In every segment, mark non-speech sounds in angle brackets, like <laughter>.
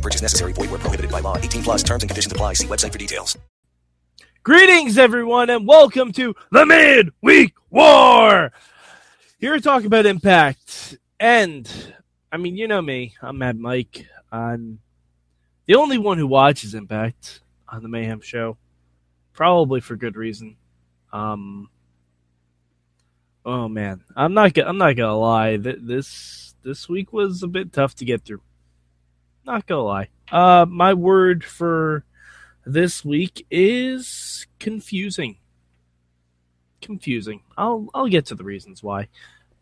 Purchase necessary. Void where prohibited by law. 18 plus terms and conditions apply. See website for details. Greetings, everyone, and welcome to the Midweek War. Here to talk about Impact. And, I mean, you know me. I'm Mad Mike. I'm the only one who watches Impact on the Mayhem Show. Probably for good reason. Um, oh man, I'm not. I'm not gonna lie. This this week was a bit tough to get through. Not gonna lie. Uh, my word for this week is confusing. Confusing. I'll I'll get to the reasons why,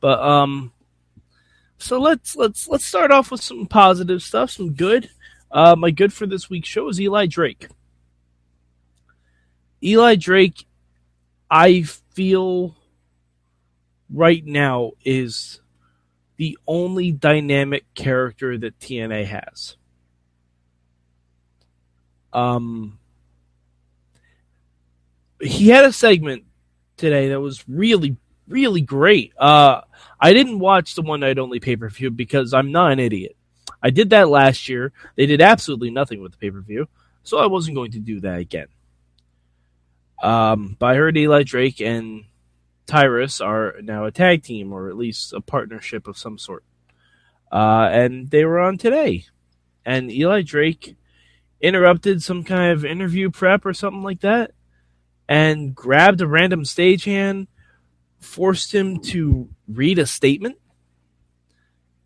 but um, so let's let's let's start off with some positive stuff, some good. Uh, my good for this week's show is Eli Drake. Eli Drake, I feel right now is the only dynamic character that TNA has. Um, he had a segment today that was really, really great. Uh, I didn't watch the one night only pay per view because I'm not an idiot. I did that last year. They did absolutely nothing with the pay per view, so I wasn't going to do that again. Um, but I heard Eli Drake and Tyrus are now a tag team, or at least a partnership of some sort. Uh, and they were on today. And Eli Drake interrupted some kind of interview prep or something like that and grabbed a random stagehand, forced him to read a statement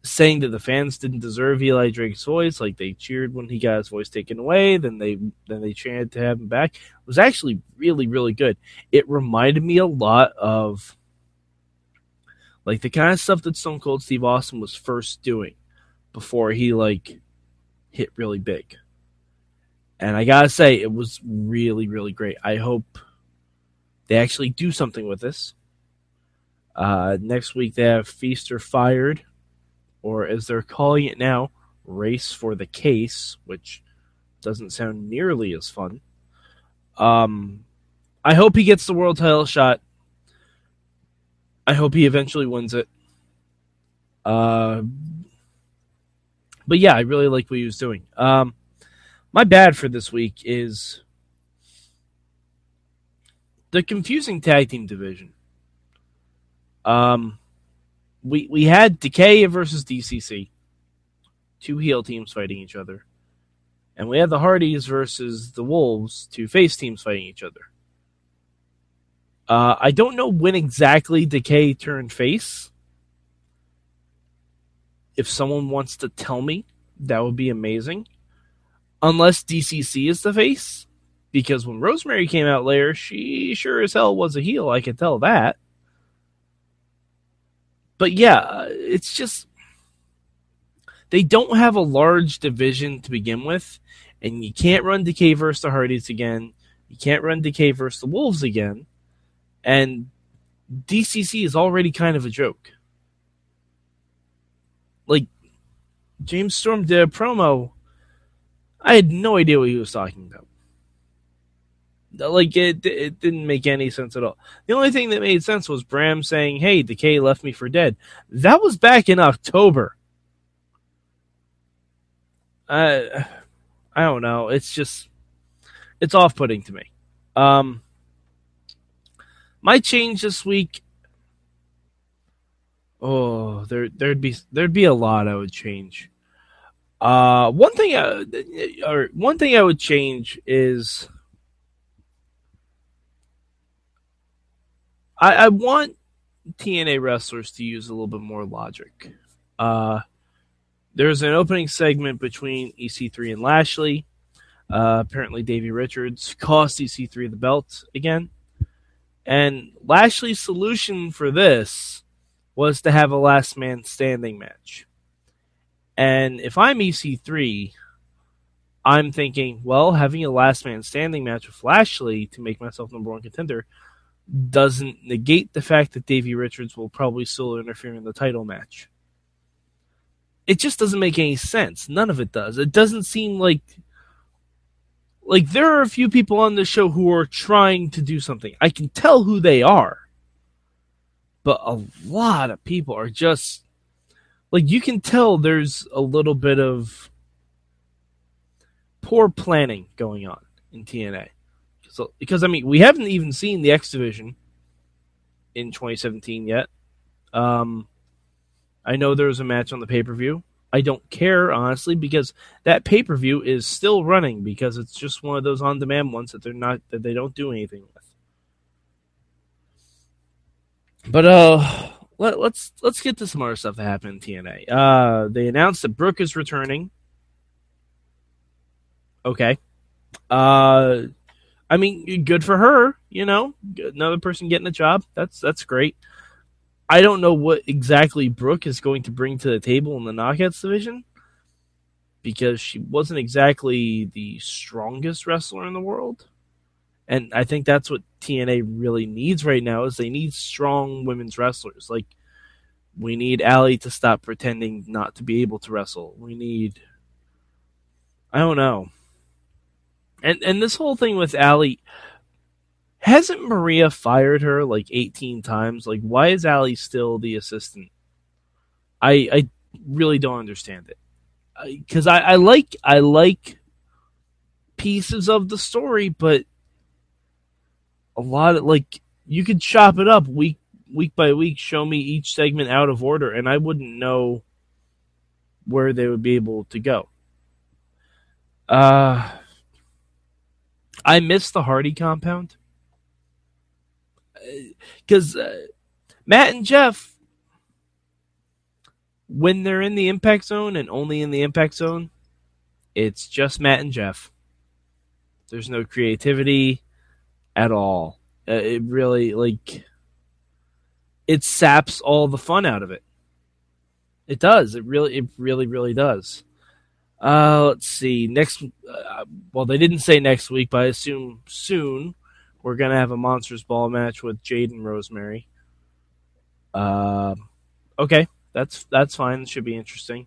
saying that the fans didn't deserve Eli Drake's voice, like they cheered when he got his voice taken away, then they then they chanted to have him back. It was actually really really good. It reminded me a lot of like the kind of stuff that Stone Cold Steve Austin was first doing before he like hit really big. And I gotta say, it was really really great. I hope they actually do something with this. Uh, next week they have Feast or fired or as they're calling it now, Race for the Case, which doesn't sound nearly as fun. Um, I hope he gets the world title shot. I hope he eventually wins it. Uh, but yeah, I really like what he was doing. Um, my bad for this week is the confusing tag team division. Um, we we had Decay versus DCC, two heel teams fighting each other, and we had the Hardys versus the Wolves, two face teams fighting each other. Uh, I don't know when exactly Decay turned face. If someone wants to tell me, that would be amazing. Unless DCC is the face, because when Rosemary came out later, she sure as hell was a heel. I can tell that but yeah, uh, it's just they don't have a large division to begin with, and you can't run Decay versus the Hardys again. You can't run Decay versus the Wolves again, and DCC is already kind of a joke. Like James Storm did a promo. I had no idea what he was talking about. Like it, it didn't make any sense at all. The only thing that made sense was Bram saying, "Hey, Decay left me for dead." That was back in October. I, I don't know. It's just it's off-putting to me. Um, my change this week. Oh, there there'd be there'd be a lot I would change. Uh, one thing, I, or one thing I would change is I, I want TNA wrestlers to use a little bit more logic. Uh, there's an opening segment between EC3 and Lashley. Uh, apparently, Davey Richards cost EC3 the belt again. And Lashley's solution for this was to have a last man standing match. And if I'm EC3, I'm thinking, well, having a last man standing match with Lashley to make myself number one contender doesn't negate the fact that Davey Richards will probably still interfere in the title match. It just doesn't make any sense. None of it does. It doesn't seem like like there are a few people on the show who are trying to do something. I can tell who they are. But a lot of people are just like you can tell there's a little bit of poor planning going on in TNA. So, because I mean, we haven't even seen the X Division in 2017 yet. Um, I know there was a match on the pay per view. I don't care honestly because that pay per view is still running because it's just one of those on demand ones that they're not that they don't do anything with. But uh, let, let's let's get to some other stuff that happened in TNA. Uh, they announced that Brooke is returning. Okay. Uh, I mean, good for her. You know, another person getting a job. That's that's great. I don't know what exactly Brooke is going to bring to the table in the Knockouts division because she wasn't exactly the strongest wrestler in the world. And I think that's what TNA really needs right now is they need strong women's wrestlers. Like we need Allie to stop pretending not to be able to wrestle. We need I don't know. And and this whole thing with Allie hasn't Maria fired her like 18 times? Like why is Allie still the assistant? I I really don't understand it. Cuz I, I like I like pieces of the story, but a lot of like you could chop it up week week by week, show me each segment out of order and I wouldn't know where they would be able to go. Uh I miss the Hardy compound because uh, Matt and Jeff, when they're in the impact zone and only in the impact zone, it's just Matt and Jeff. There's no creativity at all. Uh, it really like it saps all the fun out of it. It does. It really, it really, really does. Uh, let's see. Next, uh, well, they didn't say next week, but I assume soon we're gonna have a monsters ball match with Jade and Rosemary. Uh, okay, that's that's fine. Should be interesting.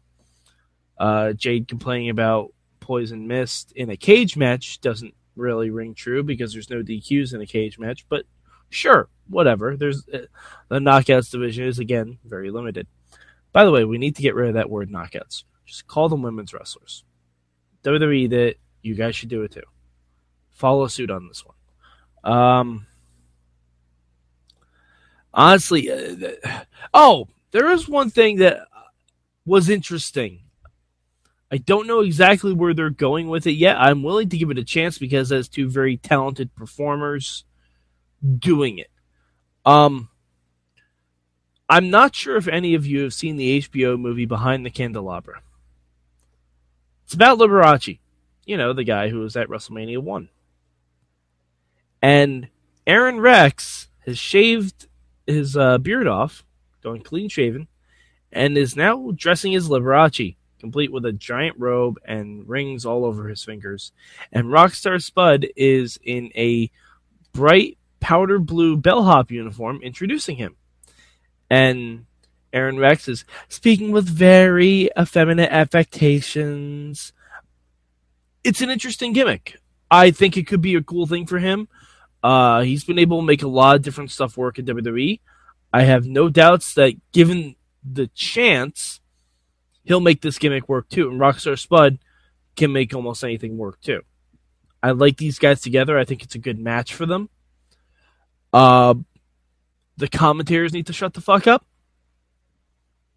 Uh, Jade complaining about poison mist in a cage match doesn't really ring true because there's no DQs in a cage match. But sure, whatever. There's uh, the knockouts division is again very limited. By the way, we need to get rid of that word knockouts. Just call them women's wrestlers. WWE that you guys should do it too. Follow suit on this one. Um, honestly, uh, oh, there is one thing that was interesting. I don't know exactly where they're going with it yet. I'm willing to give it a chance because there's two very talented performers doing it. Um, I'm not sure if any of you have seen the HBO movie Behind the Candelabra. It's about Liberace, you know, the guy who was at WrestleMania 1. And Aron Rex has shaved his uh, beard off, going clean shaven, and is now dressing as Liberace, complete with a giant robe and rings all over his fingers. And Rockstar Spud is in a bright powder blue bellhop uniform introducing him. And Aron Rex is speaking with very effeminate affectations. It's an interesting gimmick. I think it could be a cool thing for him. Uh, he's been able to make a lot of different stuff work in WWE. I have no doubts that given the chance, he'll make this gimmick work too. And Rockstar Spud can make almost anything work too. I like these guys together. I think it's a good match for them. Uh, the commentators need to shut the fuck up.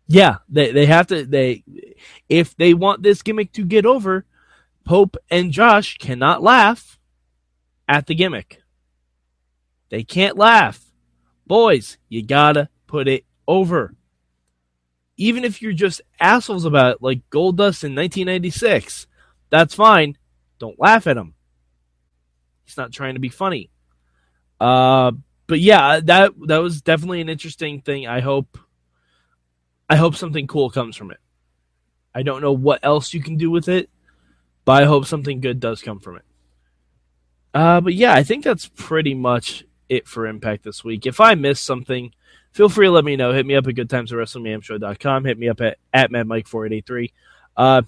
Yeah, they they have to they if they want this gimmick to get over, Pope and Josh cannot laugh at the gimmick. They can't laugh. Boys, you gotta put it over. Even if you're just assholes about it, like Goldust in 1996, that's fine. Don't laugh at him. He's not trying to be funny. Uh, but yeah, that that was definitely an interesting thing. I hope I hope something cool comes from it. I don't know what else you can do with it, but I hope something good does come from it. Uh, but yeah, I think that's pretty much it for Impact this week. If I missed something, feel free to let me know. Hit me up at goodtimes at WrestlingMayhemShow.com. Hit me up at, at MadMike4883. Uh,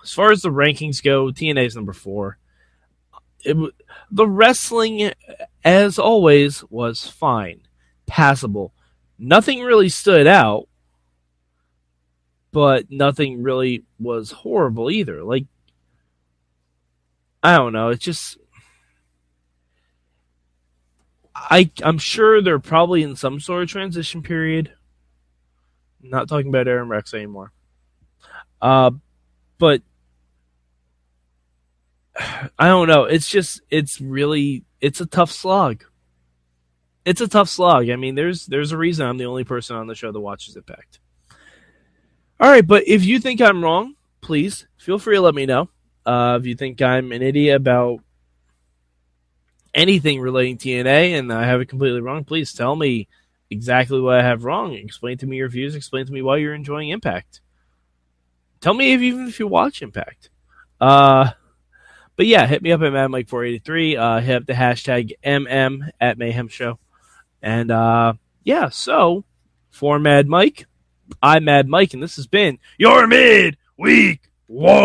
as far as the rankings go, TNA is number four. It, the wrestling, as always, was fine, passable. Nothing really stood out, but nothing really was horrible either. Like, I don't know. It's just I I'm sure they're probably in some sort of transition period. I'm not talking about Aron Rex anymore. Uh, but <sighs> I don't know. It's just it's really it's a tough slog. It's a tough slog. I mean, there's there's a reason I'm the only person on the show that watches Impact. All right, but if you think I'm wrong, please feel free to let me know. Uh, if you think I'm an idiot about anything relating to TNA and I have it completely wrong, please tell me exactly what I have wrong. Explain to me your views. Explain to me why you're enjoying Impact. Tell me if even if you watch Impact. Uh, but yeah, hit me up at MadMike483. Uh, hit up the hashtag MM at Mayhem Show. And uh, yeah, so for Mad Mike, I'm Mad Mike, and this has been your mid week war.